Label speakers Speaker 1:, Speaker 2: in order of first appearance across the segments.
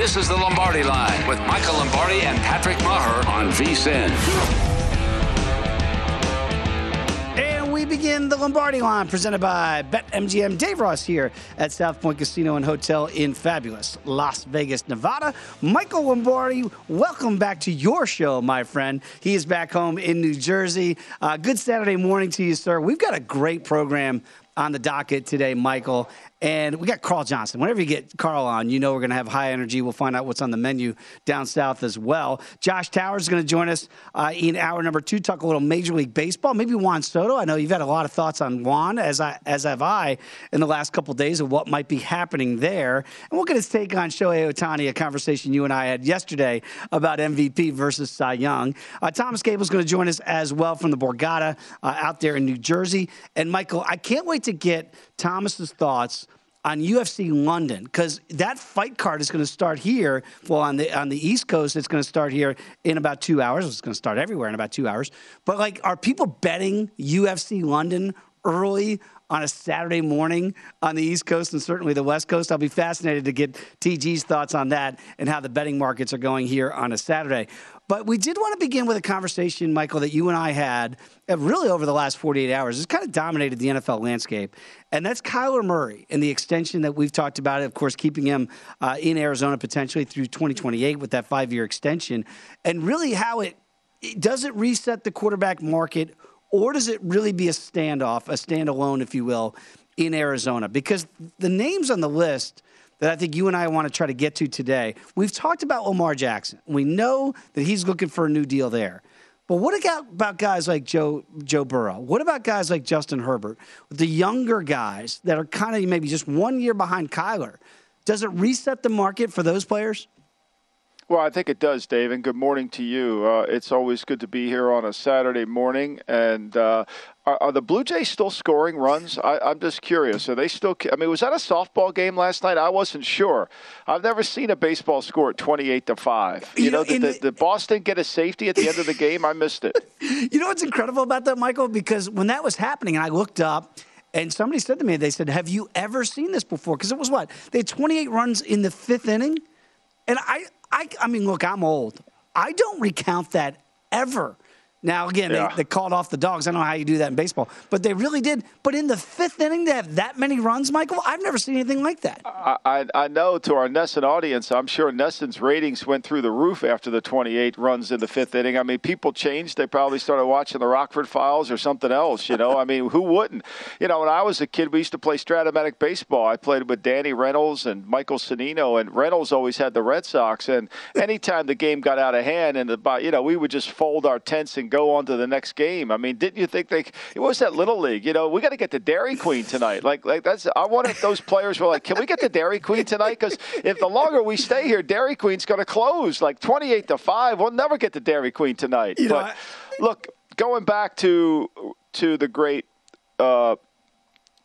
Speaker 1: This is the Lombardi Line with Michael Lombardi and Patrick Maher on VSIN.
Speaker 2: And we begin the Lombardi line presented by BetMGM. Dave Ross here at South Point Casino and Hotel in fabulous Las Vegas, Nevada. Michael Lombardi, welcome back to your show, my friend. He is back home in New Jersey. Uh, good Saturday morning to you, sir. We've got a great program on the docket today, Michael. And we got Carl Johnson. Whenever you get Carl on, you know we're going to have high energy. We'll find out what's on the menu down south as well. Josh Towers is going to join us uh, in hour number two, talk a little Major League Baseball. Maybe Juan Soto. I know you've had a lot of thoughts on Juan, as I as have I, in the last couple of days of what might be happening there. And we'll get his take on Shohei Ohtani, a conversation you and I had yesterday about MVP versus Cy Young. Uh, Thomas Gable is going to join us as well from the Borgata uh, out there in New Jersey. And Michael, I can't wait to get Thomas's thoughts on UFC London because that fight card is going to start here. Well, on the on the East Coast, it's going to start here in about two hours. It's going to start everywhere in about two hours. But like, are people betting UFC London early on a Saturday morning on the East Coast and certainly the West Coast? I'll be fascinated to get TG's thoughts on that and how the betting markets are going here on a Saturday. But we did want to begin with a conversation, Michael, that you and I had uh, really over the last 48 hours. It's kind of dominated the NFL landscape. And that's Kyler Murray and the extension that we've talked about, of course, keeping him uh, in Arizona potentially through 2028 with that five year extension. And really how it, it does it reset the quarterback market or does it really be a standoff, a standalone, if you will, in Arizona? Because the names on the list – that I think you and I want to try to get to today. We've talked about Lamar Jackson. We know that he's looking for a new deal there. But what about guys like Joe Joe Burrow? What about guys like Justin Herbert? The younger guys that are kind of maybe just one year behind Kyler. Does it reset the market for those players?
Speaker 3: Well, I think it does, Dave, and good morning to you. Uh, it's always good to be here on a Saturday morning. And uh, are, are, the Blue Jays still scoring runs? I, am just curious. Are they still? I mean, was that a softball game last night? I wasn't sure. I've never seen a baseball score at 28 to five. You, you know, know did, the, did Boston get a safety at the end of the game? I missed it.
Speaker 2: you know what's incredible about that, Michael? Because when that was happening, and I looked up. And somebody said to me, they said, Have you ever seen this before? Because it was what? They had 28 runs in the fifth inning. And I, I, I mean, look, I'm old. I don't recount that ever Now, again,
Speaker 3: Yeah.
Speaker 2: they, they called off the dogs. I don't know how you do that in baseball, but they really did. But in the fifth inning, to have that many runs, Michael, I've never seen anything like that.
Speaker 3: I, I, I know to our NESN audience, I'm sure NESN's ratings went through the roof after the 28 runs in the fifth inning. I mean, people changed. They probably started watching the Rockford Files or something else, you know? I mean, who wouldn't? You know, when I was a kid, we used to play Strat-O-Matic baseball. I played with Danny Reynolds and Michael Sonino, and Reynolds always had the Red Sox. And anytime the game got out of hand, and the, you know, we would just fold our tents and go on to the next game. I mean, didn't you think they? It was that little league. You know, we got to get to Dairy Queen tonight. Like, like that's. I wanted those players were like, can we get to Dairy Queen tonight? Because if the longer we stay here, Dairy Queen's going to close. Like twenty-eight to five, we'll never get to Dairy Queen tonight.
Speaker 2: You know,
Speaker 3: but look, going back to to the great. Uh,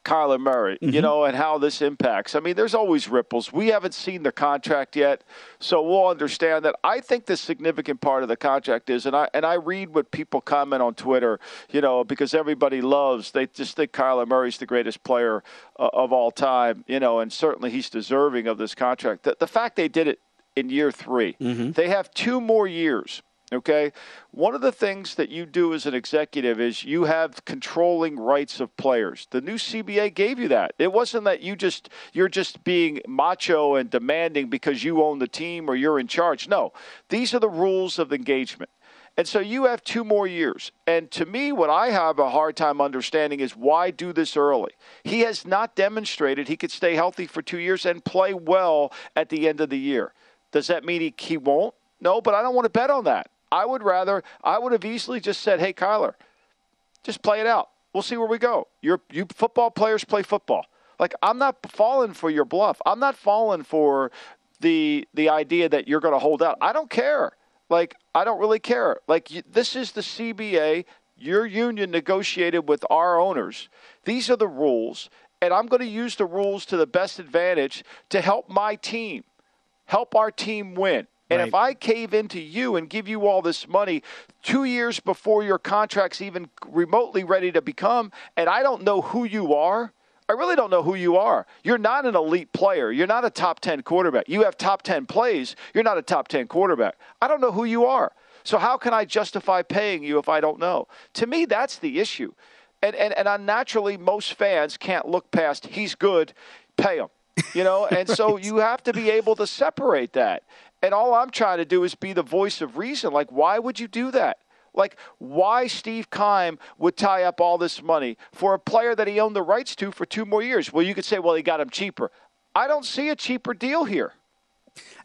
Speaker 3: Kyler Murray, you know, and how this impacts. I mean, there's always ripples. We haven't seen the contract yet, so we'll understand that. I think the significant part of the contract is, and I and I read what people comment on Twitter, you know, because everybody loves. They just think Kyler Murray's the greatest player uh, of all time, you know, and certainly he's deserving of this contract. The, the fact they did it in year 3 they have two more years. Okay. One of the things that you do as an executive is you have controlling rights of players. The new CBA gave you that. It wasn't that you just you're just being macho and demanding because you own the team or you're in charge. No. These are the rules of engagement. And so you have two more years. And to me, what I have a hard time understanding is why do this early? He has not demonstrated he could stay healthy for two years and play well at the end of the year. Does that mean he, he won't? No, but I don't want to bet on that. I would rather, I would have easily just said, hey, Kyler, just play it out. We'll see where we go. Your you football players play football. Like I'm not falling for your bluff. I'm not falling for the the idea that you're going to hold out. I don't care. Like I don't really care. Like you, this is the CBA. Your union negotiated with our owners. These are the rules, and I'm going to use the rules to the best advantage to help my team, help our team win. And if I cave into you and give you all this money two years before your contract's even remotely ready to become, and I don't know who you are, I really don't know who you are. You're not an elite player. You're not a top 10 quarterback. You have top 10 plays. You're not a top 10 quarterback. I don't know who you are. So how can I justify paying you if I don't know? To me, that's the issue. And, and, and unnaturally, most fans can't look past, he's good, pay him. You know, and so you have to be able to separate that. And all I'm trying to do is be the voice of reason. Like, why would you do that? Like, why Steve Keim would tie up all this money for a player that he owned the rights to for two more years? Well, you could say, well, he got him cheaper. I don't see a cheaper deal here.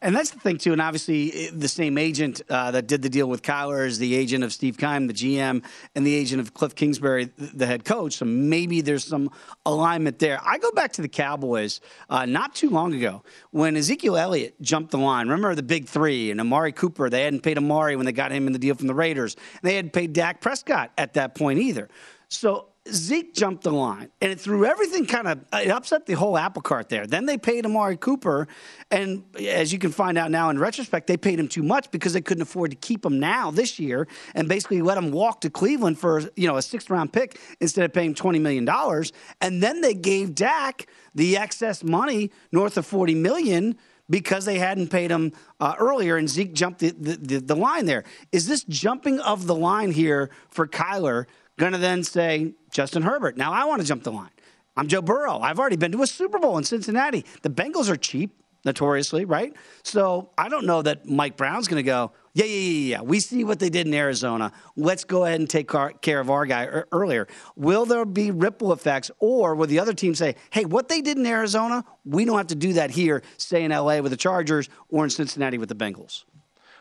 Speaker 2: And that's the thing too. And obviously, the same agent uh, that did the deal with Kyler is the agent of Steve Keim, the GM, and the agent of Cliff Kingsbury, the head coach. So maybe there's some alignment there. I go back to the Cowboys uh, not too long ago when Ezekiel Elliott jumped the line. Remember the big three and Amari Cooper? They hadn't paid Amari when they got him in the deal from the Raiders. They hadn't paid Dak Prescott at that point either. So Zeke jumped the line, and it threw everything kind of it upset the whole apple cart there. Then they paid Amari Cooper, and as you can find out now in retrospect, they paid him too much because they couldn't afford to keep him now this year, and basically let him walk to Cleveland for you know a sixth round pick instead of paying twenty million dollars. And then they gave Dak the excess money north of forty million because they hadn't paid him uh, earlier, and Zeke jumped the, the, the, the line there. Is this jumping of the line here for Kyler going to then say, Justin Herbert, now I want to jump the line? I'm Joe Burrow. I've already been to a Super Bowl in Cincinnati. The Bengals are cheap, notoriously, right? So I don't know that Mike Brown's going to go, yeah, yeah, yeah, yeah. We see what they did in Arizona. Let's go ahead and take car- care of our guy er- earlier. Will there be ripple effects, or will the other team say, hey, what they did in Arizona, we don't have to do that here, say in LA with the Chargers or in Cincinnati with the Bengals?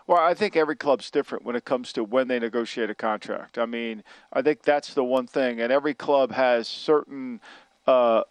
Speaker 3: Well, I think every club's different when it comes to when they negotiate a contract. I mean, I think that's the one thing, and every club has certain uh,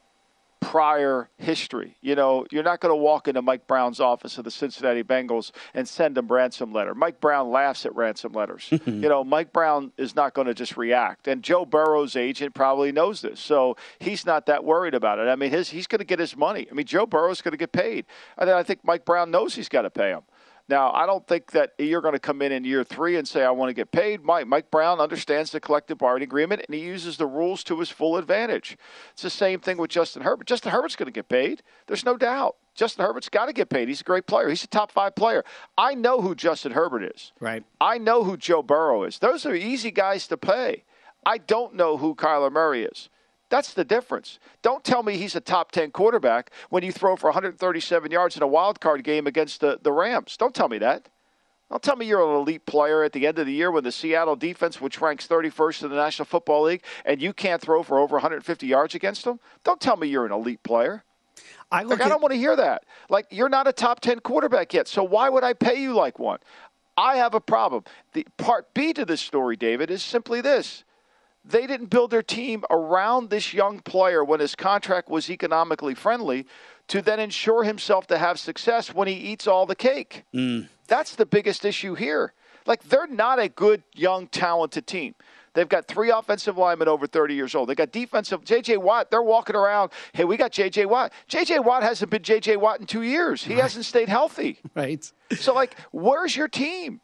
Speaker 3: prior history. You know, you're not going to walk into Mike Brown's office of the Cincinnati Bengals and send him ransom letter. Mike Brown laughs at ransom letters. you know, Mike Brown is not going to just react, and Joe Burrow's agent probably knows this, so he's not that worried about it. I mean, his he's going to get his money. I mean, Joe Burrow's going to get paid. And I think Mike Brown knows he's got to pay him. Now, I don't think that you're going to come in in year three and say, I want to get paid. Mike, Mike Brown understands the collective bargaining agreement and he uses the rules to his full advantage. It's the same thing with Justin Herbert. Justin Herbert's going to get paid. There's no doubt. Justin Herbert's got to get paid. He's a great player. He's a top five player. I know who Justin Herbert is.
Speaker 2: Right.
Speaker 3: I know who Joe Burrow is. Those are easy guys to pay. I don't know who Kyler Murray is. That's the difference. Don't tell me he's a top 10 quarterback when you throw for 137 yards in a wild card game against the, the Rams. Don't tell me that. Don't tell me you're an elite player at the end of the year when the Seattle defense, which ranks 31st in the National Football League, and you can't throw for over 150 yards against them. Don't tell me you're an elite player. I, like, I don't want to hear that. Like, you're not a top 10 quarterback yet, so why would I pay you like one? I have a problem. The part B to this story, David, is simply this they didn't build their team around this young player when his contract was economically friendly to then ensure himself to have success when he eats all the cake. Mm. That's the biggest issue here. Like, they're not a good, young, talented team. They've got three offensive linemen over 30 years old. They got defensive. J.J. Watt, they're walking around. Hey, we got J.J. Watt. J.J. Watt hasn't been J.J. Watt in two years. He right. hasn't stayed healthy.
Speaker 2: Right.
Speaker 3: So, like, where's your team?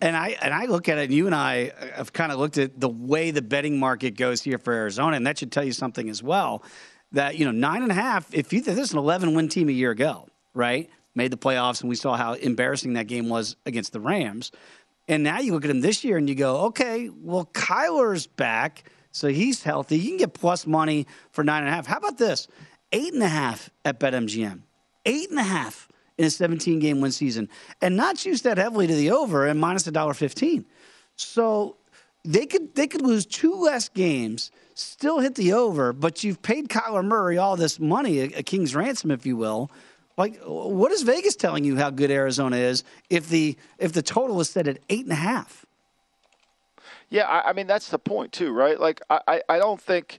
Speaker 2: And I and I look at it, and you and I uh, have kind of looked at the way the betting market goes here for Arizona, and that should tell you something as well. That you know nine and a half. If you think this is an eleven win team a year ago, right? Made the playoffs, and we saw how embarrassing that game was against the Rams. And now you look at him this year, and you go, okay, well Kyler's back, so he's healthy. You can get plus money for nine and a half. How about this? Eight and a half at BetMGM. Eight and a half in a 17 game win season and not choose that heavily to the over and minus a dollar 15. So they could they could lose two less games, still hit the over, but you've paid Kyler Murray all this money, a, a king's ransom, if you will. Like, what is Vegas telling you how good Arizona is if the if the total is set at eight and a half?
Speaker 3: Yeah, I, I mean that's the point too, right? Like, I, I don't think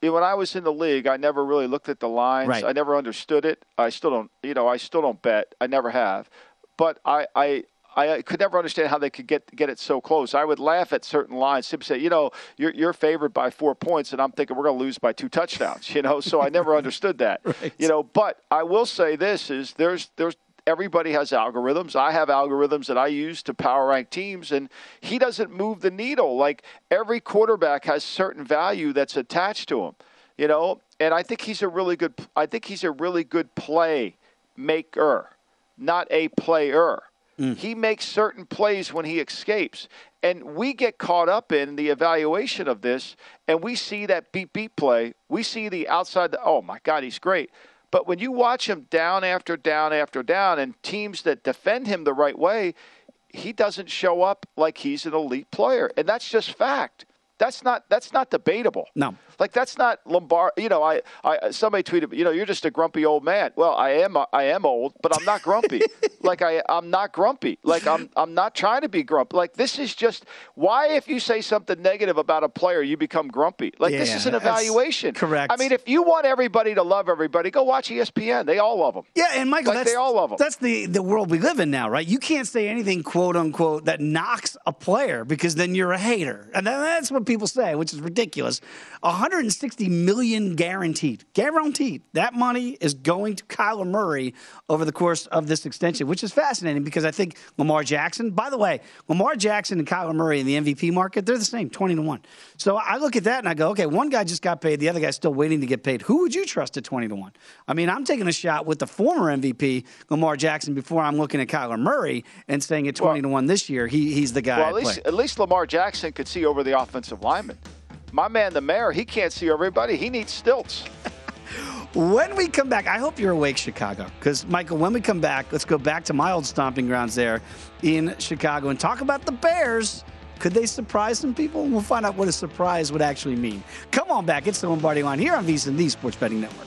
Speaker 3: when I was in the league, I never really looked at the lines.
Speaker 2: Right.
Speaker 3: I never understood it. I still don't, you know, I still don't bet. I never have. But I, I, I could never understand how they could get get it so close. I would laugh at certain lines. Simply say, you know, you're you're favored by four points, and I'm thinking we're going to lose by two touchdowns. You know, so I never understood that.
Speaker 2: right.
Speaker 3: You know, but I will say this is there's there's everybody has algorithms. I have algorithms that I use to power rank teams, and he doesn't move the needle. Like every quarterback has certain value that's attached to him, you know. And I think he's a really good. I think he's a really good play maker, not a player. Mm. He makes certain plays when he escapes. And we get caught up in the evaluation of this, and we see that beat beat play. We see the outside. The, oh my God, he's great. But when you watch him down after down after down, and teams that defend him the right way, he doesn't show up like he's an elite player, and that's just fact. That's not that's not debatable.
Speaker 2: No.
Speaker 3: Like that's not Lombard. You know, I, I somebody tweeted, you know, you're just a grumpy old man. Well, I am uh, I am old, but I'm not grumpy. like I I'm not grumpy. Like I'm I'm not trying to be grumpy. Like this is just why if you say something negative about a player, you become grumpy. Like
Speaker 2: yeah,
Speaker 3: this is an evaluation.
Speaker 2: Correct.
Speaker 3: I mean, if you want everybody to love everybody, go watch ESPN. They all love them.
Speaker 2: Yeah, and Michael,
Speaker 3: like
Speaker 2: that's,
Speaker 3: they all love them.
Speaker 2: That's the the world we live in now, right? You can't say anything quote unquote that knocks a player because then you're a hater, and that's what people say, which is ridiculous. 160 million guaranteed. Guaranteed. That money is going to Kyler Murray over the course of this extension, which is fascinating because I think Lamar Jackson, by the way, Lamar Jackson and Kyler Murray in the MVP market, they're the same, 20 to 1. So I look at that and I go, okay, one guy just got paid, the other guy's still waiting to get paid. Who would you trust at 20 to 1? I mean, I'm taking a shot with the former MVP, Lamar Jackson, before I'm looking at Kyler Murray and saying at 20 well, to 1 this year, he, he's the guy.
Speaker 3: Well, at least, at least Lamar Jackson could see over the offensive lineman my man, the mayor, he can't see everybody. He needs stilts.
Speaker 2: when we come back, I hope you're awake, Chicago. Because, Michael, when we come back, let's go back to my old stomping grounds there in Chicago and talk about the Bears. Could they surprise some people? We'll find out what a surprise would actually mean. Come on back. It's the Lombardi line here on VSiN, the Sports Betting Network.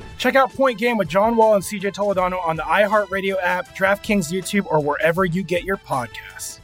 Speaker 4: Check out Point Game with John Wall and CJ Toledano on the iHeartRadio app, DraftKings YouTube, or wherever you get your podcasts.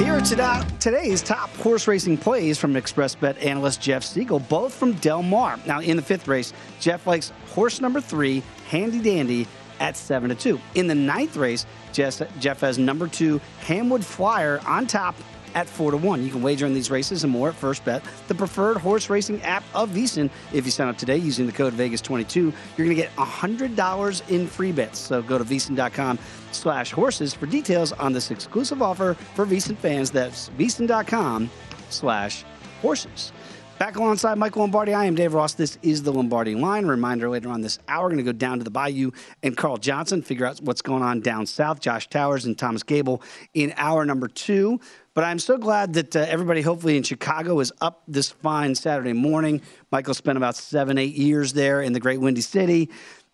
Speaker 2: Here are today's top horse racing plays from XpressBet analyst Jeff Siegel, both from Del Mar. Now, in the fifth race, Jeff likes horse number three, Handy Dandy, at 7 to 2. In the ninth race, Jeff, has number two, Hamwood Flyer, on top at 4 to 1. You can wager on these races and more at XpressBet, the preferred horse racing app of VSiN. If you sign up today using the code Vegas22, you're going to get $100 in free bets. So go to VSiN.com slash horses for details on this exclusive offer for VSiN fans. That's VSiN.com slash horses. Back alongside Michael Lombardi, I am Dave Ross. This is the Lombardi line. Reminder later on this hour, we're going to go down to the Bayou and Carl Johnson, figure out what's going on down south. Josh Towers and Thomas Gable in hour number two. But I'm so glad that uh, everybody, hopefully in Chicago, is up this fine Saturday morning. Michael spent about seven, eight years there in the great Windy City.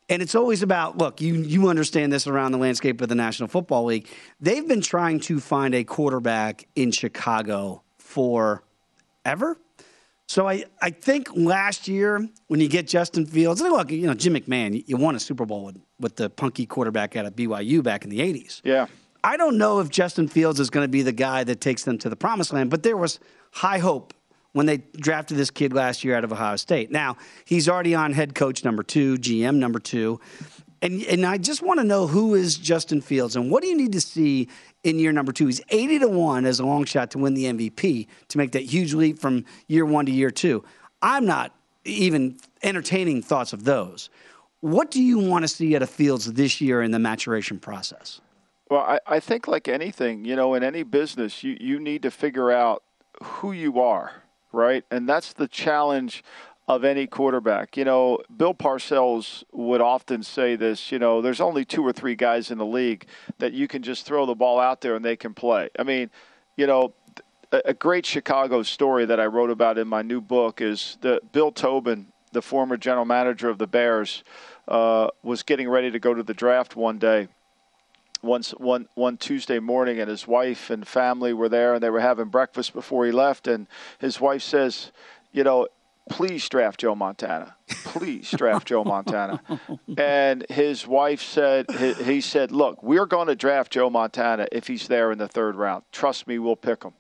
Speaker 2: And it's always about look, you you understand this around the landscape of the National Football League. They've been trying to find a quarterback in Chicago for ever. So I, I think last year when you get Justin Fields, look, you know, Jim McMahon, you won a Super Bowl with, with the punky quarterback out of BYU back in the 80s.
Speaker 3: Yeah.
Speaker 2: I don't know if Justin Fields is going to be the guy that takes them to the promised land, but there was high hope when they drafted this kid last year out of Ohio State. Now, he's already on head coach number two, GM number two. And, and I just want to know who is Justin Fields and what do you need to see in year number two. He's 80 to 1 as a long shot to win the MVP to make that huge leap from year one to year two. I'm not even entertaining thoughts of those. What do you want to see out of Fields this year in the maturation process?
Speaker 3: Well, I, I think like anything, you know, in any business, you, you need to figure out who you are, right? And that's the challenge of any quarterback. You know, Bill Parcells would often say this, you know, there's only two or three guys in the league that you can just throw the ball out there and they can play. I mean, you know, a great Chicago story that I wrote about in my new book is that Bill Tobin, the former general manager of the Bears, uh, was getting ready to go to the draft one day once one one Tuesday morning, and his wife and family were there, and they were having breakfast before he left. And his wife says, "You know, please draft Joe Montana. Please draft Joe Montana." And his wife said, he, he said, "Look, we're going to draft Joe Montana if he's there in the third round. Trust me, we'll pick him."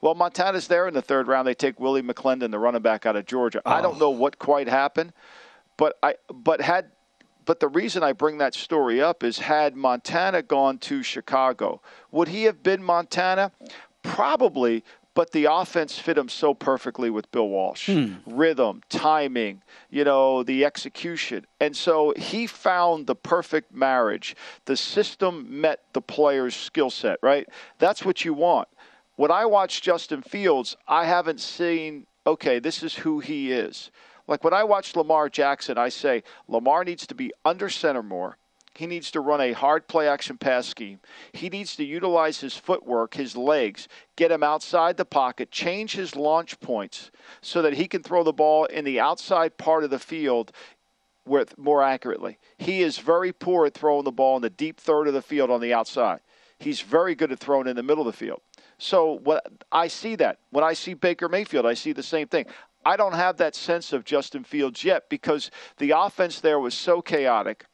Speaker 3: Well, Montana's there in the third round. They take Willie McClendon, the running back out of Georgia. Oh. I don't oh. know what quite happened, but I but had but the reason I bring that story up is had Montana gone to Chicago, would he have been Montana? Probably, but the offense fit him so perfectly with Bill Walsh. Hmm. Rhythm, timing, you know, the execution. And so he found the perfect marriage. The system met the player's skill set, right? That's what you want. When I watch Justin Fields, I haven't seen, okay, this is who he is. Like when I watch Lamar Jackson, I say Lamar needs to be under center more. He needs to run a hard play action pass scheme. He needs to utilize his footwork, his legs, get him outside the pocket, change his launch points so that he can throw the ball in the outside part of the field with more accurately. He is very poor at throwing the ball in the deep third of the field on the outside. He's very good at throwing in the middle of the field. So what I see that when I see Baker Mayfield, I see the same thing. I don't have that sense of Justin Fields yet because the offense there was so chaotic.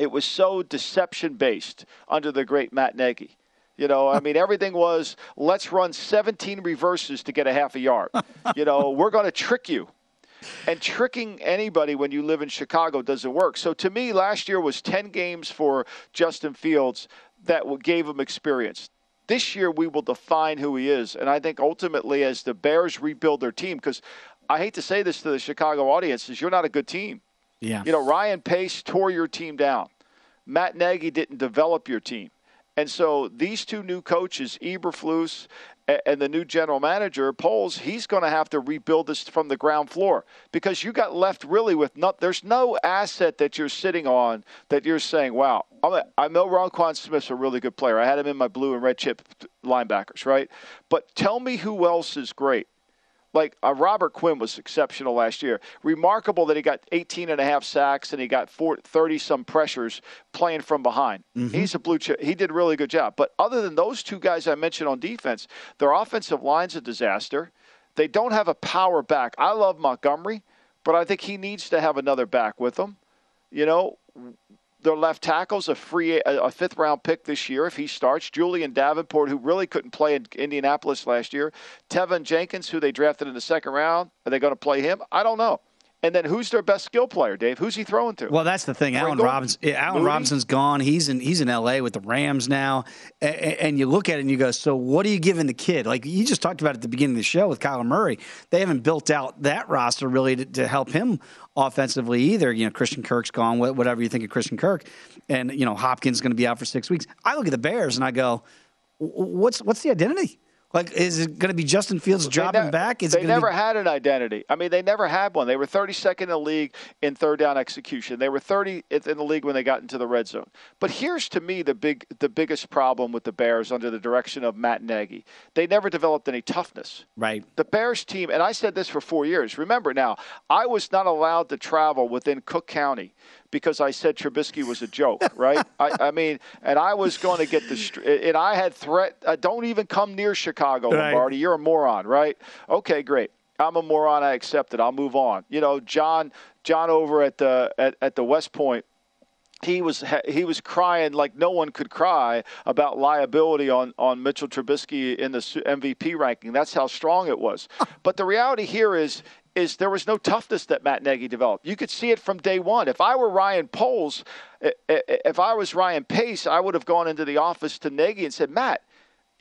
Speaker 3: It was so deception based under the great Matt Nagy. You know, I mean, everything was let's run 17 reverses to get a half a yard. You know, we're going to trick you. And tricking anybody when you live in Chicago doesn't work. So to me, last year was 10 games for Justin Fields that gave him experience. This year, we will define who he is. And I think ultimately, as the Bears rebuild their team, because I hate to say this to the Chicago audience, is you're not a good team.
Speaker 2: Yeah.
Speaker 3: You know, Ryan Pace tore your team down. Matt Nagy didn't develop your team. And so these two new coaches, Eberflus and the new general manager, Poles, he's going to have to rebuild this from the ground floor because you got left really with no, there's no asset that you're sitting on that you're saying, wow, I know Roquan Smith's a really good player. I had him in my blue and red chip linebackers, right? But tell me who else is great. Like uh, Robert Quinn was exceptional last year. Remarkable that he got 18 and a half sacks and he got 30 some pressures playing from behind. Mm-hmm. He's a blue chip. He did a really good job. But other than those two guys I mentioned on defense, their offensive line's a disaster. They don't have a power back. I love Montgomery, but I think he needs to have another back with him. You know, their left tackle's a free a fifth round pick this year if he starts. Julian Davenport, who really couldn't play in Indianapolis last year. Teven Jenkins, who they drafted in the second round. Are they going to play him? I don't know. And then who's their best skill player, Dave? Who's he throwing to?
Speaker 2: Well, that's the thing. Allen Robinson. Allen Robinson's gone. He's in. He's in L.A. with the Rams now. And, and, you look at it and you go, so what are you giving the kid? Like you just talked about at the beginning of the show with Kyler Murray. They haven't built out that roster really to, to help him offensively either. You know, Christian Kirk's gone. Whatever you think of Christian Kirk, and you know Hopkins is going to be out for six weeks. I look at the Bears and I go, what's what's the identity? Like, is it going to be Justin Fields dropping
Speaker 3: ne-
Speaker 2: back? Is
Speaker 3: they never
Speaker 2: be-
Speaker 3: had an identity. I mean, they never had one. They were 32nd in the league in third down execution. They were 30th in the league when they got into the red zone. But here's to me the big, the biggest problem with the Bears under the direction of Matt Nagy. They never developed any toughness.
Speaker 2: Right.
Speaker 3: The Bears team, and I said this for four years. Remember now, I was not allowed to travel within Cook County because I said Trubisky was a joke, right? I, I, mean, and I was going to get the, and I had threat. Uh, don't even come near Chicago, right. Lombardi. You're a moron, right? Okay, great. I'm a moron. I accept it. I'll move on. You know, John, John over at the at, at the West Point he was he was crying like no one could cry about liability on on Mitchell Trubisky in the MVP ranking. That's how strong it was. but the reality here is is there was no toughness that Matt Nagy developed. You could see it from day one. If I were Ryan Poles, if I was Ryan Pace, I would have gone into the office to Nagy and said, Matt,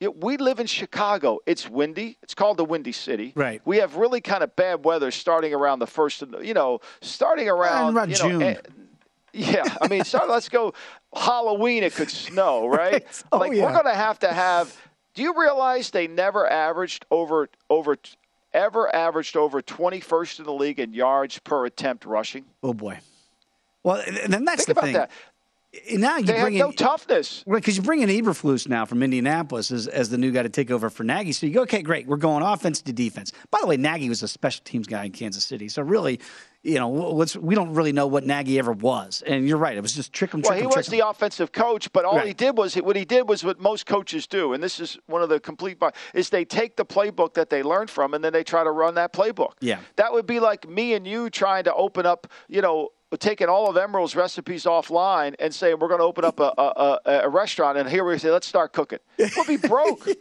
Speaker 3: we live in Chicago. It's windy. It's called the Windy City.
Speaker 2: Right.
Speaker 3: We have really kind of bad weather starting around the first, you know, starting around
Speaker 2: around
Speaker 3: you
Speaker 2: know, June.
Speaker 3: Eh, yeah, I mean, so let's go Halloween. It could snow, right?
Speaker 2: Oh,
Speaker 3: like
Speaker 2: yeah.
Speaker 3: we're going to have to have. Do you realize they never averaged over over ever averaged over 21st in the league in yards per attempt rushing?
Speaker 2: Oh boy. Well, then that's
Speaker 3: Think
Speaker 2: the
Speaker 3: about
Speaker 2: thing.
Speaker 3: that.
Speaker 2: Now you
Speaker 3: They
Speaker 2: bring
Speaker 3: no
Speaker 2: in,
Speaker 3: toughness.
Speaker 2: Right, because you bring in Eberflus now from Indianapolis as, as the new guy to take over for Nagy. So you go, okay, great, we're going offense to defense. By the way, Nagy was a special teams guy in Kansas City, so really, you know, what's we don't really know what Nagy ever was. And you're right, it was just trick 'em,
Speaker 3: Well,
Speaker 2: trick
Speaker 3: he was the offensive coach, but all he did was what he did was what most coaches do, and this is one of the complete is they take the playbook that they learned from, and then they try to run that playbook.
Speaker 2: Yeah.
Speaker 3: That would be like me and you trying to open up, you know, taking all of Emeril's recipes offline and saying we're going to open up a, a, a, a restaurant, and here we say let's start cooking. We'll be broke.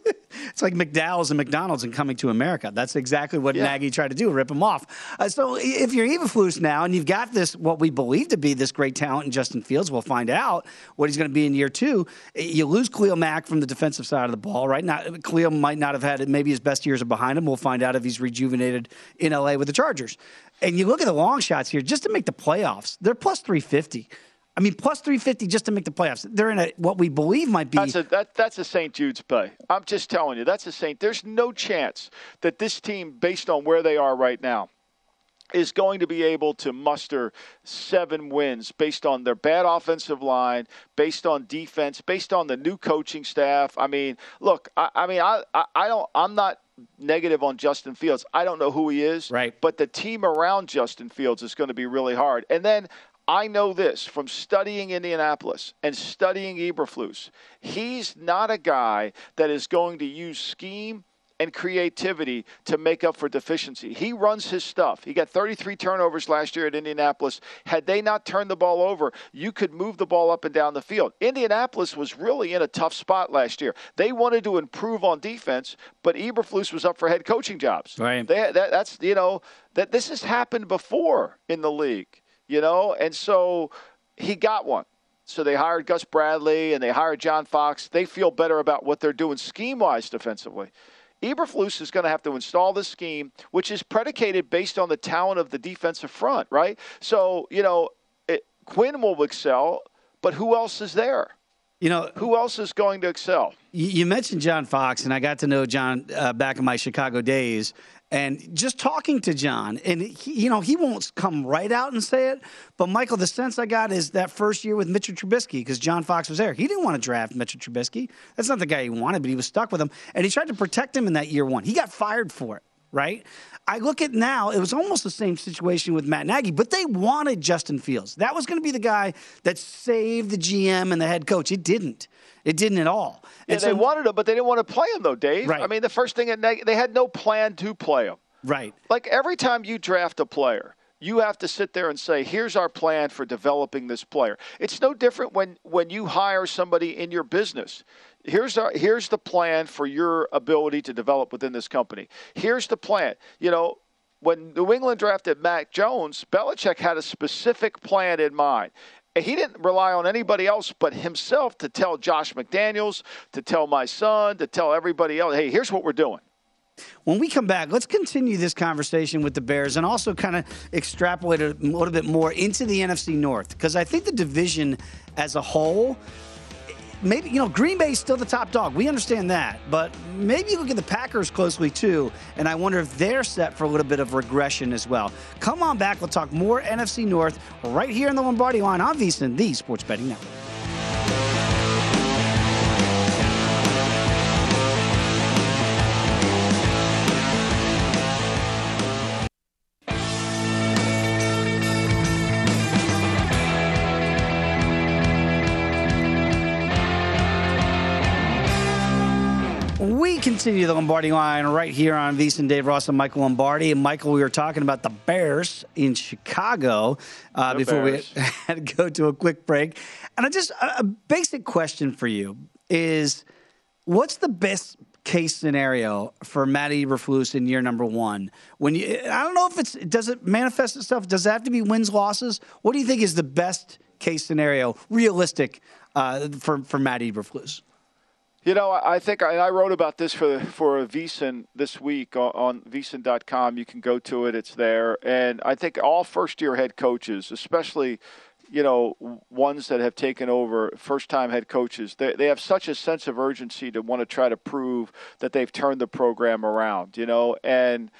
Speaker 2: It's like McDowell's and McDonald's and coming to America. That's exactly what
Speaker 3: Yeah.
Speaker 2: Nagy tried to do, rip him off. Uh, so if you're Eberflus now and you've got this, what we believe to be this great talent in Justin Fields, we'll find out what he's going to be in year two. You lose Khalil Mack from the defensive side of the ball, right? Not, Khalil might not have had maybe his best years are behind him. We'll find out if he's rejuvenated in LA with the Chargers. And you look at the long shots here, just to make the playoffs, they're plus 350. I mean, plus 350 just to make the playoffs. They're in a what we believe might be
Speaker 3: That's a that, that's a St. Jude's play. I'm just telling you, that's a St. There's no chance that this team, based on where they are right now, is going to be able to muster seven wins based on their bad offensive line, based on defense, based on the new coaching staff. I mean, look, I, I mean, I, I, I don't, I'm not negative on Justin Fields. I don't know who he is,
Speaker 2: right?
Speaker 3: But the team around Justin Fields is going to be really hard. And then I know this from studying Indianapolis and studying Eberflus. He's not a guy that is going to use scheme and creativity to make up for deficiency. He runs his stuff. He got 33 turnovers last year at Indianapolis. Had they not turned the ball over, you could move the ball up and down the field. Indianapolis was really in a tough spot last year. They wanted to improve on defense, but Eberflus was up for head coaching jobs.
Speaker 2: Right.
Speaker 3: They, that, that's you know that this has happened before in the league. You know, and so he got one. So they hired Gus Bradley and they hired John Fox. They feel better about what they're doing scheme wise defensively. Eberflus is going to have to install this scheme, which is predicated based on the talent of the defensive front, right? So, you know, it, Quinn will excel, but who else is there?
Speaker 2: You know,
Speaker 3: who else is going to excel?
Speaker 2: You mentioned John Fox, and I got to know John uh, back in my Chicago days. And just talking to John, and he, you know, he won't come right out and say it, but Michael, the sense I got is that first year with Mitchell Trubisky, because John Fox was there. He didn't want to draft Mitchell Trubisky. That's not the guy he wanted, but he was stuck with him. And he tried to protect him in that year one. He got fired for it, right? I look at now, it was almost the same situation with Matt Nagy, but they wanted Justin Fields. That was going to be the guy that saved the GM and the head coach. It didn't. It didn't at all.
Speaker 3: Yeah,
Speaker 2: And
Speaker 3: they
Speaker 2: so-
Speaker 3: wanted him, but they didn't want to play him, though, Dave.
Speaker 2: Right.
Speaker 3: I mean, the first thing, Neg- they had no plan to play him.
Speaker 2: Right.
Speaker 3: Like every time you draft a player, you have to sit there and say, "Here's our plan for developing this player." It's no different when when you hire somebody in your business. Here's our here's the plan for your ability to develop within this company. Here's the plan. You know, when New England drafted Mac Jones, Belichick had a specific plan in mind. He didn't rely on anybody else but himself to tell Josh McDaniels, to tell my son, to tell everybody else, hey, here's what we're doing.
Speaker 2: When we come back, let's continue this conversation with the Bears and also kind of extrapolate a little bit more into the NFC North because I think the division as a whole, maybe, you know, Green Bay's still the top dog. We understand that. But maybe you look at the Packers closely too, and I wonder if they're set for a little bit of regression as well. Come on back. We'll talk more NFC North right here in the Lombardi line on VSiN, the Sports Betting Network. Continue the Lombardi line right here on VSiN Dave Ross and Michael Lombardi. And Michael, we were talking about the Bears in Chicago uh, before
Speaker 3: Bears.
Speaker 2: we had to go to a quick break. And I just a a basic question for you is, what's the best case scenario for Matt Eberflus in year number one? When you, I don't know if it's does it manifest itself? Does it have to be wins losses? What do you think is the best case scenario, realistic uh, for for Matt Eberflus?
Speaker 3: You know, I think I, I wrote about this for for VSiN this week on, on VSiN.com. You can go to it; it's there. And I think all first year head coaches, especially you know, ones that have taken over first time head coaches, they, they have such a sense of urgency to want to try to prove that they've turned the program around, you know, and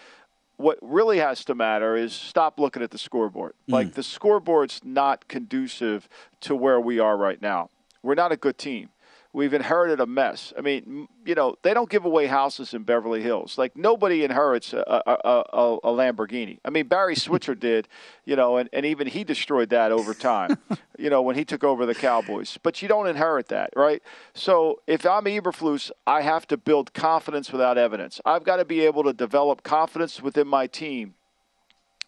Speaker 3: what really has to matter is stop looking at the scoreboard. Mm. Like the scoreboard's not conducive to where we are right now. We're not a good team we've inherited a mess. I mean, you know, they don't give away houses in Beverly Hills. Like nobody inherits a, a, a, a Lamborghini. I mean, Barry Switzer did, you know, and, and even he destroyed that over time, you know, when he took over the Cowboys. But you don't inherit that, right? So if I'm Eberflus, I have to build confidence without evidence. I've got to be able to develop confidence within my team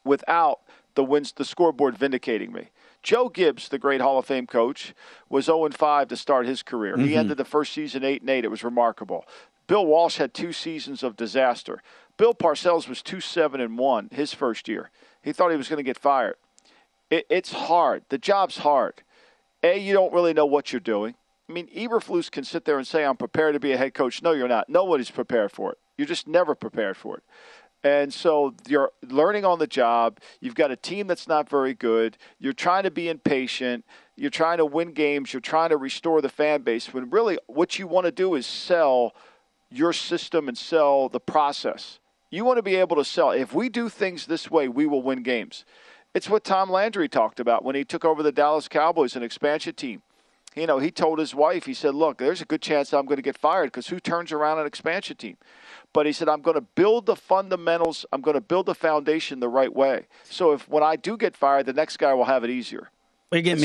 Speaker 3: without the wins, the scoreboard vindicating me. Joe Gibbs, the great Hall of Fame coach, was 0 5 to start his career. Mm-hmm. He ended the first season 8 and 8. It was remarkable. Bill Walsh had two seasons of disaster. Bill Parcells was 2 7 and 1 his first year. He thought he was going to get fired. It, it's hard. The job's hard. A, you don't really know what you're doing. I mean, Eberflus can sit there and say, I'm prepared to be a head coach. No, you're not. Nobody's prepared for it. You're just never prepared for it. And so you're learning on the job. You've got a team that's not very good. You're trying to be impatient. You're trying to win games. You're trying to restore the fan base. When really what you want to do is sell your system and sell the process. You want to be able to sell. If we do things this way, we will win games. It's what Tom Landry talked about when he took over the Dallas Cowboys, an expansion team. You know, he told his wife, he said, Look, there's a good chance I'm going to get fired because who turns around an expansion team? But he said, I'm going to build the fundamentals, I'm going to build the foundation the right way. So if when I do get fired, the next guy will have it easier.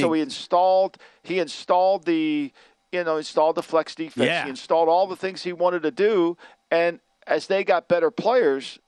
Speaker 3: So he installed he installed the you know, installed the flex defense. Yeah. He installed all the things he wanted to do and as they got better players,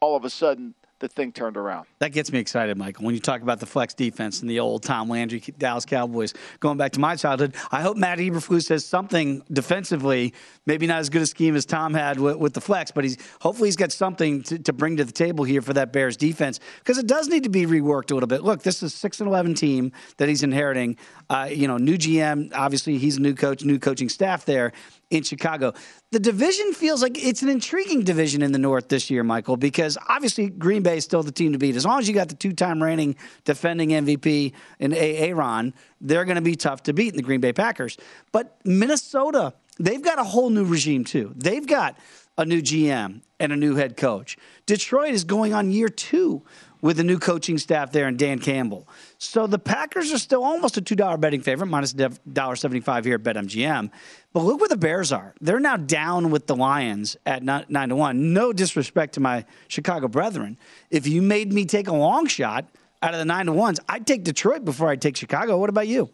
Speaker 3: all of a sudden the thing turned around.
Speaker 2: That gets me excited, Michael. When you talk about the flex defense and the old Tom Landry Dallas Cowboys, going back to my childhood, I hope Matt Eberflus has something defensively. Maybe not as good a scheme as Tom had with, with the flex, but he's hopefully he's got something to, to, bring to the table here for that Bears defense because it does need to be reworked a little bit. Look, this is six and eleven team that he's inheriting. Uh, you know, new GM. Obviously, he's a new coach, new coaching staff there in Chicago. The division feels like it's an intriguing division in the North this year, Michael, because obviously Green Bay is still the team to beat. As long as you got the two-time reigning defending MVP in Aaron, they're going to be tough to beat in the Green Bay Packers. But Minnesota, they've got a whole new regime too. They've got a new GM and a new head coach. Detroit is going on year two with the new coaching staff there and Dan Campbell. So the Packers are still almost a $2 betting favorite, minus $1.75 here at BetMGM. But look where the Bears are. They're now down with the Lions at 9 to 1. No disrespect to my Chicago brethren. If you made me take a long shot out of the 9 to 1s, I'd take Detroit before I'd take Chicago. What about you?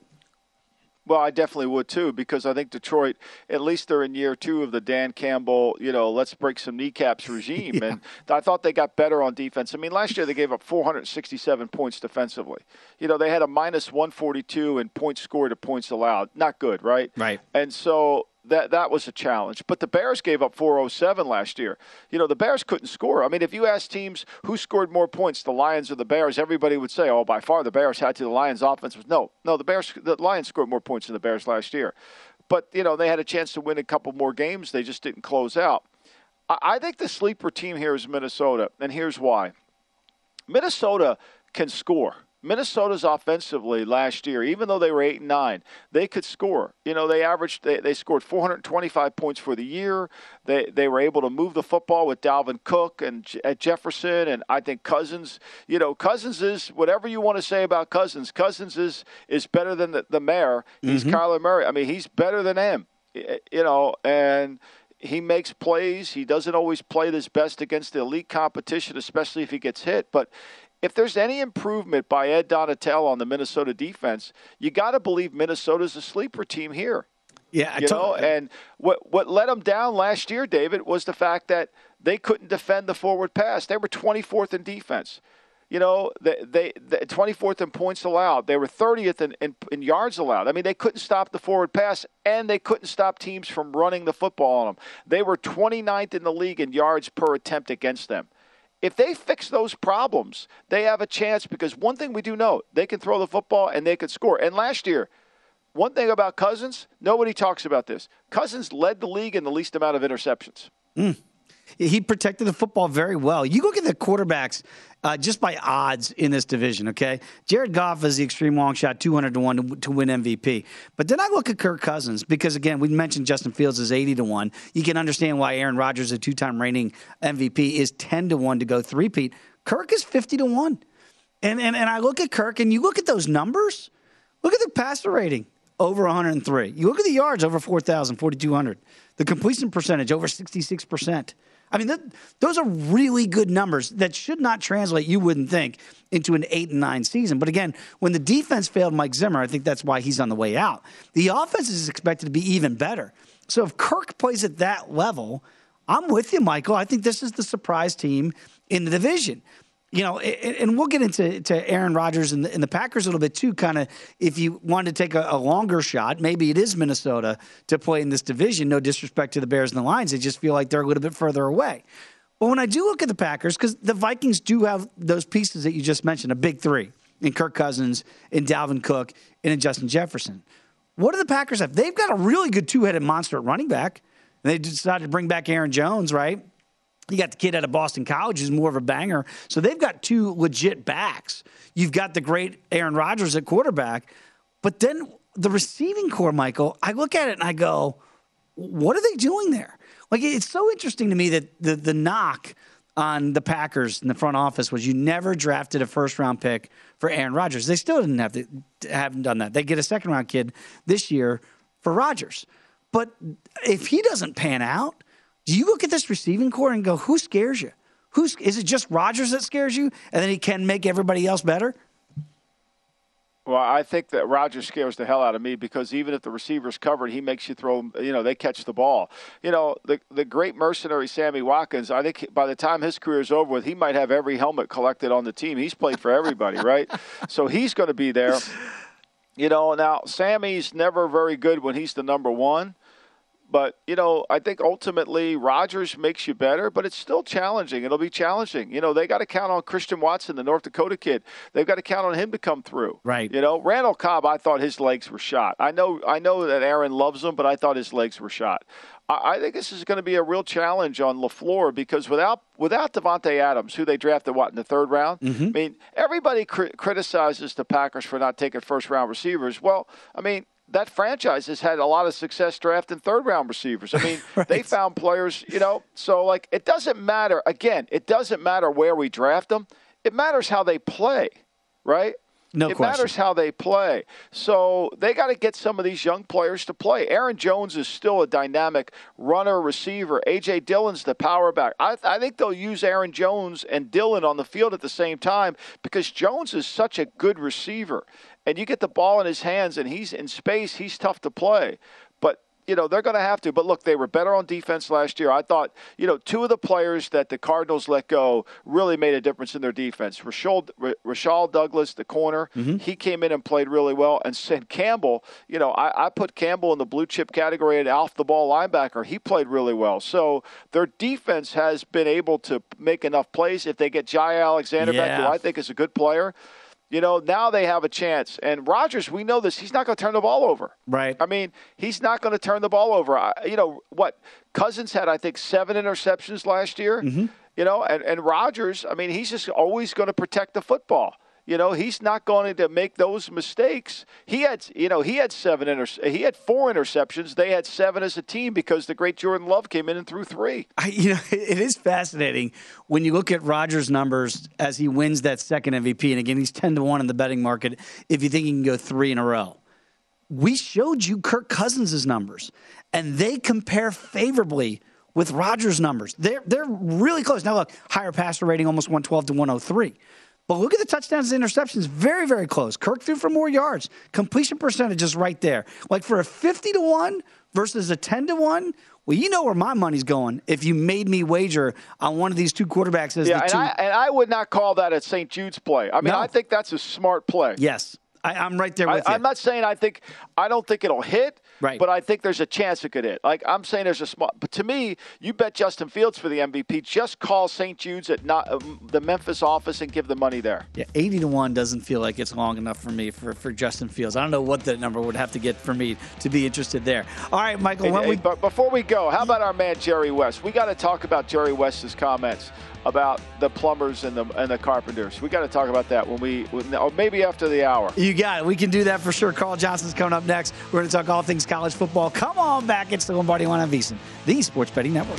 Speaker 3: Well, I definitely would too, because I think Detroit, at least they're in year two of the Dan Campbell, you know, let's break some kneecaps regime. yeah. And I thought they got better on defense. I mean, last year they gave up 467 points defensively. You know, they had a minus 142 in points scored to points allowed. Not good, right?
Speaker 2: Right.
Speaker 3: And so that that was a challenge. But the Bears gave up 407 last year. You know, the Bears couldn't score. I mean, if you ask teams who scored more points, the Lions or the Bears, everybody would say, "Oh, by far the Bears had to." The Lions' offense was no, no. The Bears, the Lions scored more points than the Bears last year. But you know, they had a chance to win a couple more games. They just didn't close out. I, I think the sleeper team here is Minnesota, and here's why. Minnesota can score. Minnesota's offensively last year, even though they were eight and nine, they could score. You know, they averaged they, they scored 425 points for the year. They they were able to move the football with Dalvin Cook and at Jefferson, and I think Cousins. You know, Cousins is whatever you want to say about Cousins. Cousins is is better than the, the mayor. He's mm-hmm. Kyler Murray. I mean, he's better than him. You know, and he makes plays. He doesn't always play his best against the elite competition, especially if he gets hit. But if there's any improvement by Ed Donatell on the Minnesota defense, you got to believe Minnesota's a sleeper team here.
Speaker 2: Yeah,
Speaker 3: you know, and what what let them down last year, David, was the fact that they couldn't defend the forward pass. They were 24th in defense. You know, they, they, they 24th in points allowed. They were 30th in, in, in, yards allowed. I mean, they couldn't stop the forward pass, and they couldn't stop teams from running the football on them. They were 29th in the league in yards per attempt against them if they fix those problems, they have a chance because one thing we do know, they can throw the football and they can score. And last year, one thing about Cousins, nobody talks about this. Cousins led the league in the least amount of interceptions.
Speaker 2: Mm. He protected the football very well. You look at the quarterbacks uh, just by odds in this division, okay? Jared Goff is the extreme long shot, 200 to 1 to, win MVP. But then I look at Kirk Cousins because, again, we mentioned Justin Fields is 80 to 1. You can understand why Aaron Rodgers, a two time reigning MVP, is 10 to 1 to go three-peat. Kirk is 50 to 1. And, and, and I look at Kirk, and you look at those numbers, look at the passer rating over 103. You look at the yards over 4,000, 4,200. The completion percentage over 66%. I mean, those are really good numbers that should not translate, you wouldn't think, into an eight and nine season. But again, when the defense failed Mike Zimmer, I think that's why he's on the way out. The offense is expected to be even better. So if Kirk plays at that level, I'm with you, Michael. I think this is the surprise team in the division you know, and we'll get into to Aaron Rodgers and the, and the Packers a little bit too. Kind of, if you wanted to take a, a, longer shot, maybe it is Minnesota to play in this division. No disrespect to the Bears and the Lions, they just feel like they're a little bit further away. But when I do look at the Packers, because the Vikings do have those pieces that you just mentioned, a big three in Kirk Cousins, in Dalvin Cook, and in Justin Jefferson. What do the Packers have? They've got a really good two-headed monster at running back. And they decided to bring back Aaron Jones, right? You got the kid out of Boston College who's more of a banger. So they've got two legit backs. You've got the great Aaron Rodgers at quarterback. But then the receiving corps, Michael, I look at it and I go, what are they doing there? Like, it's so interesting to me that the, the knock on the Packers in the front office was you never drafted a first round pick for Aaron Rodgers. They still didn't have to, haven't done that. They get a second round kid this year for Rodgers. But if he doesn't pan out, do you look at this receiving corps and go, who scares you? Who's is it just Rodgers that scares you, and then he can make everybody else better?
Speaker 3: Well, I think that Rodgers scares the hell out of me because even if the receiver's covered, he makes you throw. You know, they catch the ball. You know, the the great mercenary Sammy Watkins. I think by the time his career is over with, he might have every helmet collected on the team. He's played for everybody, right? So he's going to be there. You know, now Sammy's never very good when he's the number one. But, you know, I think ultimately Rodgers makes you better, but it's still challenging. It'll be challenging. You know, they got to count on Christian Watson, the North Dakota kid. They've got to count on him to come through.
Speaker 2: Right.
Speaker 3: You know, Randall Cobb, I thought his legs were shot. I know I know that Aaron loves him, but I thought his legs were shot. I, I think this is going to be a real challenge on LaFleur because without without Davante Adams, who they drafted what in the third round,
Speaker 2: mm-hmm.
Speaker 3: I mean, everybody cri- criticizes the Packers for not taking first round receivers. Well, I mean, that franchise has had a lot of success drafting third round receivers. I mean, right. they found players, you know, so like it doesn't matter. Again, it doesn't matter where we draft them, it matters how they play, right?
Speaker 2: No
Speaker 3: it
Speaker 2: question.
Speaker 3: matters how they play. So they got to get some of these young players to play. Aaron Jones is still a dynamic runner, receiver. A.J. Dillon's the power back. I, I think they'll use Aaron Jones and Dillon on the field at the same time because Jones is such a good receiver and you get the ball in his hands and he's in space, he's tough to play. But you know they're going to have to. But look, they were better on defense last year. I thought you know two of the players that the Cardinals let go really made a difference in their defense. Rachaad, Rachaad Douglas, the corner,
Speaker 2: mm-hmm.
Speaker 3: he came in and played really well. And said Campbell, you know, I, I put Campbell in the blue chip category at off the ball linebacker. He played really well. So their defense has been able to make enough plays. If they get Jaire Alexander
Speaker 2: yeah.
Speaker 3: back, who I think is a good player. You know, now they have a chance. And Rodgers, we know this. He's not going to turn the ball over.
Speaker 2: Right.
Speaker 3: I mean, he's not going to turn the ball over. I, you know, what? Cousins had, I think, seven interceptions last year.
Speaker 2: Mm-hmm.
Speaker 3: You know, and, and Rodgers, I mean, he's just always going to protect the football. You know, he's not going to make those mistakes. He had, you know, he had seven inter- he had four interceptions. They had seven as a team because the great Jordan Love came in and threw three.
Speaker 2: I, you know, it is fascinating when you look at Rodgers' numbers as he wins that second MVP. And again, he's ten to one in the betting market. If you think he can go three in a row, we showed you Kirk Cousins' numbers, and they compare favorably with Rodgers' numbers. They're they're really close. Now look, higher passer rating, almost one twelve to one hundred three. But look at the touchdowns and interceptions. Very, very close. Kirk threw for more yards. Completion percentage is right there. Like for a 50 to 1 versus a 10 to 1, well, you know where my money's going if you made me wager on one of these two quarterbacks as
Speaker 3: yeah,
Speaker 2: the
Speaker 3: and
Speaker 2: two.
Speaker 3: I, and I would not call that a St. Jude's play. I mean,
Speaker 2: No.
Speaker 3: I think that's a smart play.
Speaker 2: yes. I, I'm right there with
Speaker 3: I,
Speaker 2: you.
Speaker 3: I'm not saying I think I don't think it'll hit,
Speaker 2: Right.
Speaker 3: But I think there's a chance it could hit. Like I'm saying, there's a small. But to me, you bet Justin Fields for the MVP. Just call St. Jude's at not um, the Memphis office and give the money there.
Speaker 2: Yeah, 80 to 1 doesn't feel like it's long enough for me for, for Justin Fields. I don't know what that number would have to get for me to be interested there. All right, Michael,
Speaker 3: Hey, hey,
Speaker 2: we
Speaker 3: but before we go, how about our man Jerry West? We got to talk about Jerry West's comments about the plumbers and the and the carpenters. We got to talk about that when we, or maybe after the hour.
Speaker 2: You got it. We can do that for sure. Carl Johnson's coming up next. We're going to talk all things college football. Come on back. It's the Lombardi Line on VSiN, the Sports Betting Network.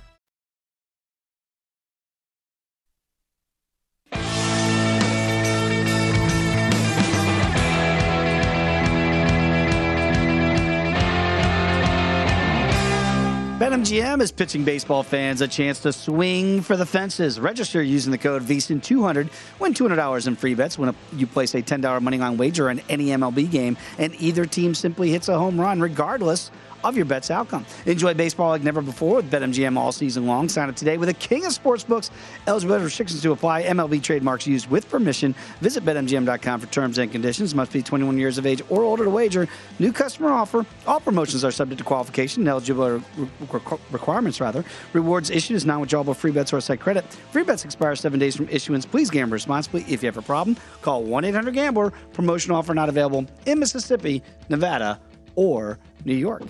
Speaker 2: BetMGM is pitching baseball fans a chance to swing for the fences. Register using the code VSIN200. Win $200 in free bets when you place a $10 moneyline wager on any MLB game, and either team simply hits a home run, regardless of your bet's outcome. Enjoy baseball like never before with BetMGM all season long. Sign up today with a king of sportsbooks. Eligibility restrictions to apply. MLB trademarks used with permission. Visit BetMGM.com for terms and conditions. Must be 21 years of age or older to wager. New customer offer. All promotions are subject to qualification and eligibility requ- requirements. Rather, rewards issued is non-withdrawable free bets or site credit. Free bets expire seven days from issuance. Please gamble responsibly. If you have a problem, call 1-800-GAMBLER. Promotion offer not available in Mississippi, Nevada, or New York.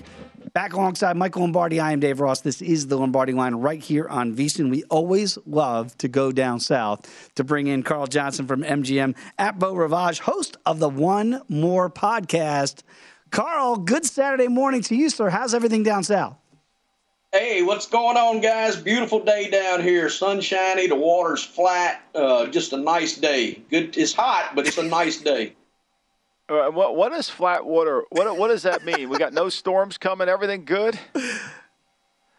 Speaker 2: Back alongside Michael Lombardi, I am Dave Ross. This is the Lombardi line right here on VSiN. We always love to go down south to bring in Carl Johnson from MGM at Beau Rivage, host of the One More podcast. Carl, good Saturday morning to you, sir. How's everything down south?
Speaker 5: Hey, what's going on, guys? Beautiful day down here. Sunshiny, the water's flat. Uh, just a nice day. Good. It's hot, but it's a nice day.
Speaker 3: What what is flat water? What what does that mean? we got no storms coming. Everything good?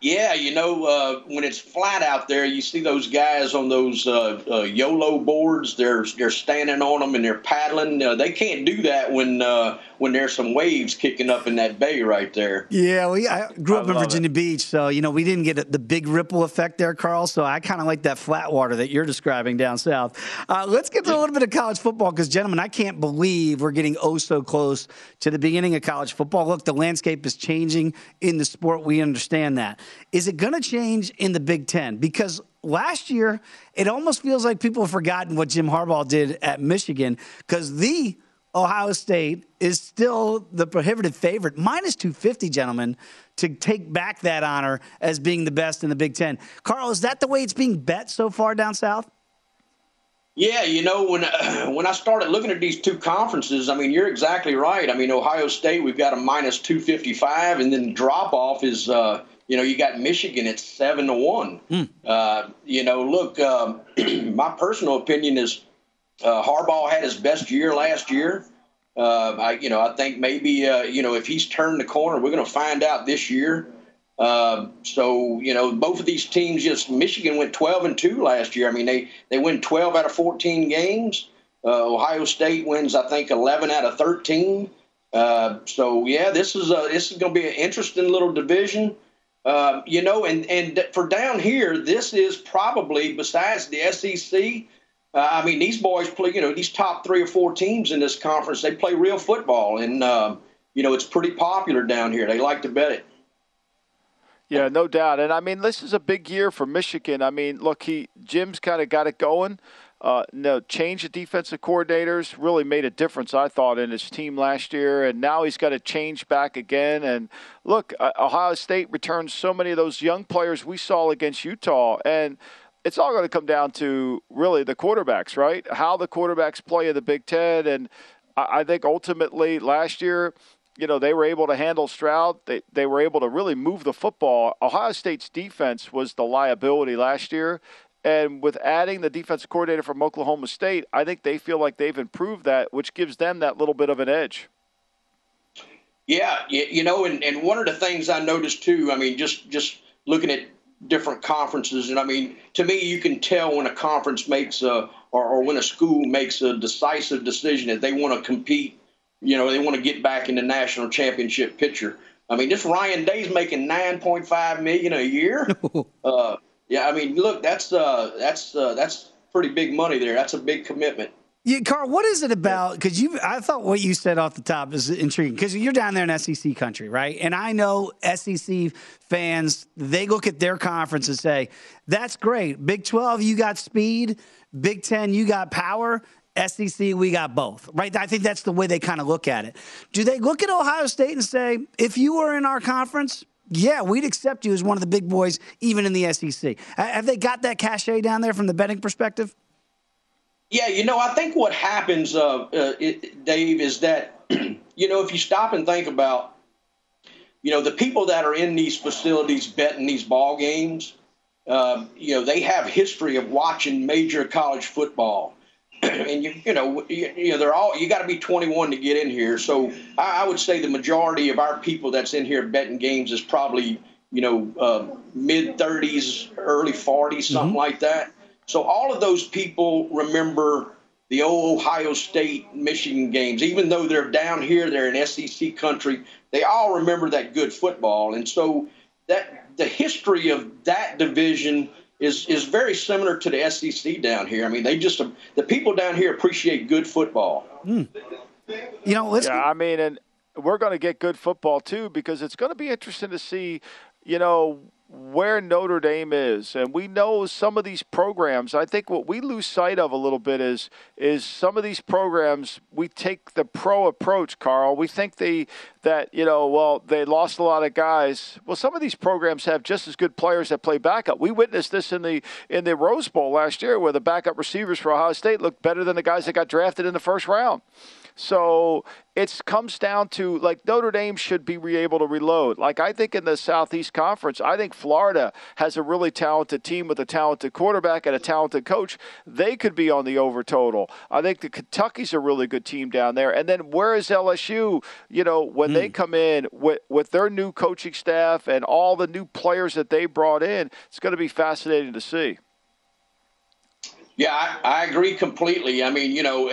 Speaker 5: Yeah, you know, uh, when it's flat out there, you see those guys on those uh, uh, YOLO boards. They're they're standing on them and they're paddling. Uh, they can't do that when uh, when there's some waves kicking up in that bay right there.
Speaker 2: Yeah, we I grew up
Speaker 5: I
Speaker 2: in Virginia it. Beach, so you know we didn't get the big ripple effect there, Carl. So I kind of like that flat water that you're describing down south. Uh, let's get to a little bit of college football because, gentlemen, I can't believe we're getting oh so close to the beginning of college football. Look, the landscape is changing in the sport. We understand that. Is it going to change in the Big Ten? Because last year, it almost feels like people have forgotten what Jim Harbaugh did at Michigan because the Ohio State is still the prohibitive favorite, minus 250, gentlemen, to take back that honor as being the best in the Big Ten. Carl, is that the way it's being bet so far down south?
Speaker 5: Yeah, you know when when I started looking at these two conferences, I mean you're exactly right. I mean Ohio State we've got a minus two fifty five, and then drop off is uh, you know you got Michigan at seven to one. Mm. Uh, you know, look, uh, my personal opinion is uh, Harbaugh had his best year last year. Uh, I, you know, I think maybe uh, you know if he's turned the corner, we're going to find out this year. Uh, so you know, both of these teams. Just Michigan went 12 and two last year. I mean, they they win 12 out of 14 games. Uh, Ohio State wins, I think, 11 out of 13. Uh, so yeah, this is a, this is going to be an interesting little division. Uh, you know, and and for down here, this is probably besides the SEC uh, I mean, these boys play, you know, these top three or four teams in this conference, they play real football. And, uh, you know, it's pretty popular down here. They like to bet it.
Speaker 3: Yeah, no doubt. And I mean, this is a big year for Michigan. I mean, look, he Jim's kind of got it going. Uh, no, change of defensive coordinators really made a difference, I thought, in his team last year. And now he's got to change back again. And look, Ohio State returns so many of those young players we saw against Utah. And it's all going to come down to really the quarterbacks, right? How the quarterbacks play in the Big Ten. And I think ultimately last year, you know, they were able to handle Stroud. They, they were able to really move the football. Ohio State's defense was the liability last year. And with adding the defensive coordinator from Oklahoma State, I think they feel like they've improved that, which gives them that little bit of an edge.
Speaker 5: Yeah, you know, and, and one of the things I noticed too, I mean, just just looking at different conferences. And I mean, to me, you can tell when a conference makes a, or, or when a school makes a decisive decision that they want to compete, you know, they want to get back in the national championship picture. I mean, this Ryan Day's making 9.5 million a year. uh, yeah, I mean, look, that's uh, that's uh, that's pretty big money there. That's a big commitment.
Speaker 2: Yeah, Carl, what is it about? Because you, I thought what you said off the top is intriguing. Because you're down there in SEC country, right? And I know SEC fans, they look at their conference and say, "That's great. Big Twelve, you got speed. Big Ten, you got power. SEC, we got both, right? I think that's the way they kind of look at it. Do they look at Ohio State and say, if you were in our conference, yeah, we'd accept you as one of the big boys, even in the SEC? Have they got that cachet down there from the betting perspective?
Speaker 5: Yeah, you know, I think what happens, uh, uh, it, Dave, is that you know if you stop and think about, you know, the people that are in these facilities betting these ball games, um, you know, they have history of watching major college football, and you you know you, you know they're all you got to be 21 to get in here. So I, I, would say the majority of our people that's in here betting games is probably you know uh, mid 30s, early 40s, something mm-hmm. like that. So all of those people remember the old Ohio State Michigan games, even though they're down here, they're in SEC country. They all remember that good football, and so that the history of that division is is very similar to the SEC down here. I mean, they just the people down here appreciate good football.
Speaker 2: Mm. You know, let's
Speaker 3: yeah, I mean, and we're going to get good football too because it's going to be interesting to see you know, where Notre Dame is, and we know some of these programs. I think what we lose sight of a little bit is is some of these programs. We take the pro approach, Carl. We think they that you know, well, they lost a lot of guys. Well, some of these programs have just as good players that play backup. We witnessed this in the in the Rose Bowl last year, where the backup receivers for Ohio State looked better than the guys that got drafted in the first round. So it comes down to like Notre Dame should be able to reload. Like I think in the Southeast Conference, I think Florida has a really talented team with a talented quarterback and a talented coach. They could be on the over total. I think the Kentucky's a really good team down there. And then where is LSU? You know, when mm. they hmm. come in with with their new coaching staff and all the new players that they brought in, it's going to be fascinating to see.
Speaker 5: Yeah, I, I agree completely. I mean, you know,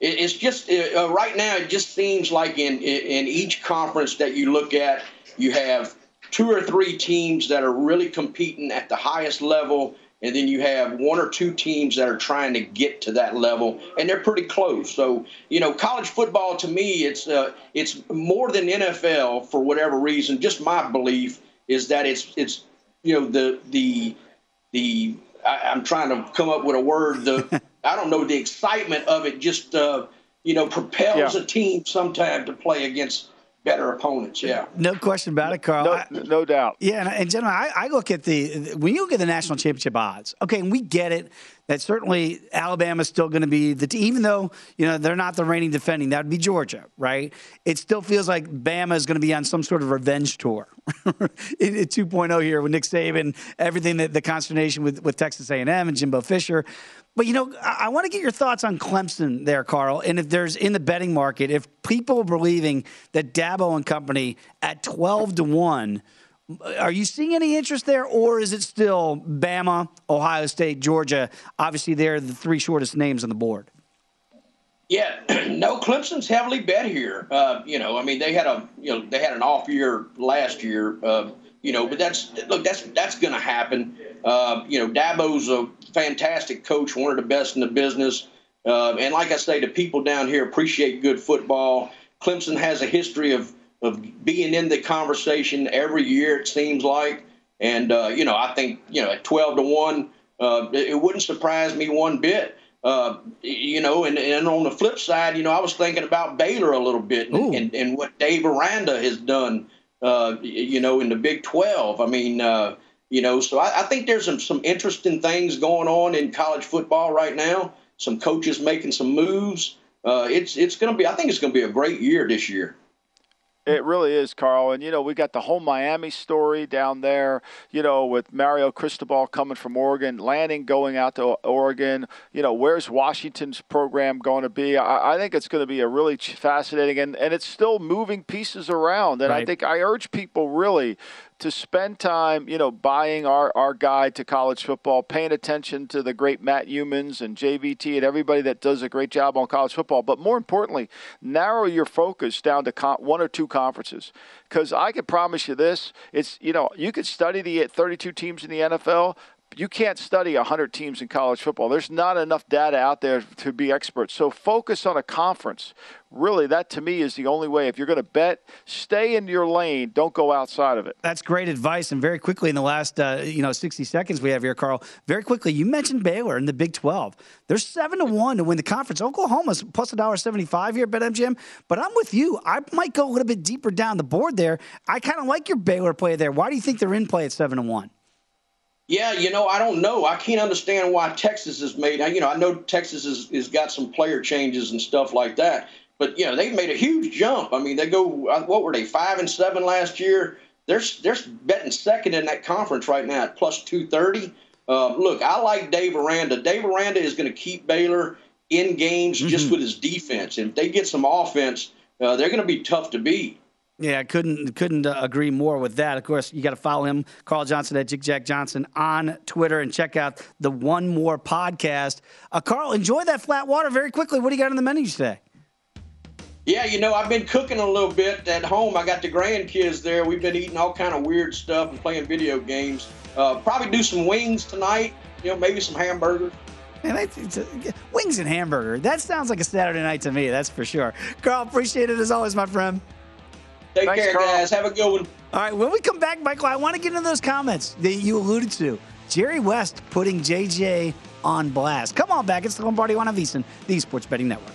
Speaker 5: it's just uh, right now. It just seems like in in each conference that you look at, you have two or three teams that are really competing at the highest level, and then you have one or two teams that are trying to get to that level, and they're pretty close. So you know, college football to me, it's uh, it's more than NFL for whatever reason. Just my belief is that it's it's you know the the the I, am trying to come up with a word. The I don't know the excitement of it just uh, you know propels yeah. a team sometimes to play against better opponents. Yeah,
Speaker 2: no question about it, Carl.
Speaker 3: No,
Speaker 2: I,
Speaker 3: no doubt.
Speaker 2: Yeah, and, and gentlemen, I, I, look at the when you look at the national championship odds. Okay, and we get it that certainly Alabama's still going to be the team, even though you know they're not the reigning defending. That would be Georgia, right? It still feels like Bama is going to be on some sort of revenge tour in, in 2.0 here with Nick Saban, everything that the consternation with with Texas A&M and Jimbo Fisher. But you know, I, I want to get your thoughts on Clemson there, Carl. And if there's in the betting market, if people are believing that Dabo and company at 12 to 1, are you seeing any interest there, or is it still Bama, Ohio State, Georgia? Obviously, they're the three shortest names on the board.
Speaker 5: Yeah, no, Clemson's heavily bet here. Uh, you know, I mean, they had a you know they had an off year last year. Uh, you know, but that's look, that's that's going to happen. Uh, you know, Dabo's a fantastic coach, one of the best in the business. Uh, and like I say, the people down here appreciate good football. Clemson has a history of of being in the conversation every year. It seems like, and uh, you know, I think you know at twelve to one, uh, it wouldn't surprise me one bit. Uh, you know, and, and on the flip side, you know, I was thinking about Baylor a little bit and, and, and what Dave Aranda has done uh, you know, in the Big 12. I mean, uh, you know, so I, I, think there's some, some interesting things going on in college football right now. Some coaches making some moves. Uh, it's it's going to be. I think it's going to be a great year this year.
Speaker 3: It really is, Carl. And, you know, we got the whole Miami story down there, you know, with Mario Cristobal coming from Oregon, Lanning going out to Oregon. You know, where's Washington's program going to be? I, I think it's going to be a really fascinating, and, and it's still moving pieces around. And right. I think I urge people really to spend time, you know, buying our, our guide to college football, paying attention to the great Matt Youmans and JVT and everybody that does a great job on college football. But more importantly, narrow your focus down to con- one or two conferences. Because I can promise you this: it's you know you could study the 32 teams in the NFL, you can't study 100 teams in college football. There's not enough data out there to be experts. So focus on a conference. Really, that to me is the only way. If you're going to bet, stay in your lane. Don't go outside of it.
Speaker 2: That's great advice. And very quickly, in the last uh, you know 60 seconds we have here, Carl. Very quickly, you mentioned Baylor in the Big 12. They're seven to one to win the conference. Oklahoma's plus a dollar 75 here at BetMGM. But I'm with you. I might go a little bit deeper down the board there. I kind of like your Baylor play there. Why do you think they're in play at seven to one?
Speaker 5: Yeah, you know, I don't know. I can't understand why Texas has made. You know, I know Texas has, has got some player changes and stuff like that, but you know, they've made a huge jump. I mean, they go. Uh, what were they? Five and seven last year. They're they're betting second in that conference right now at plus two thirty. Uh, look, I like Dave Aranda. Dave Aranda is going to keep Baylor in games mm-hmm. just with his defense. And if they get some offense, uh, they're going to be tough to beat.
Speaker 2: Yeah, couldn't couldn't uh, agree more with that. Of course, you got to follow him, Carl Johnson at Jig Jack Johnson on Twitter, and check out the One More podcast. Uh, Carl, enjoy that flat water very quickly. What do you got on the menu today?
Speaker 5: Yeah, you know, I've been cooking a little bit at home. I got the grandkids there. We've been eating all kind of weird stuff and playing video games. Uh, probably do some wings tonight. You know, maybe some hamburgers.
Speaker 2: Man, a, wings and hamburger. That sounds like a Saturday night to me. That's for sure. Carl, appreciate it as always, my friend.
Speaker 5: Take
Speaker 3: Thanks,
Speaker 5: care,
Speaker 3: Carl.
Speaker 5: guys. Have a good one.
Speaker 2: All right, when we come back, Michael, I want to get into those comments that you alluded to. Jerry West putting JJ on blast. Come on back. It's the Lombardi One on VSiN, the Sports Betting Network.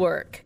Speaker 6: work.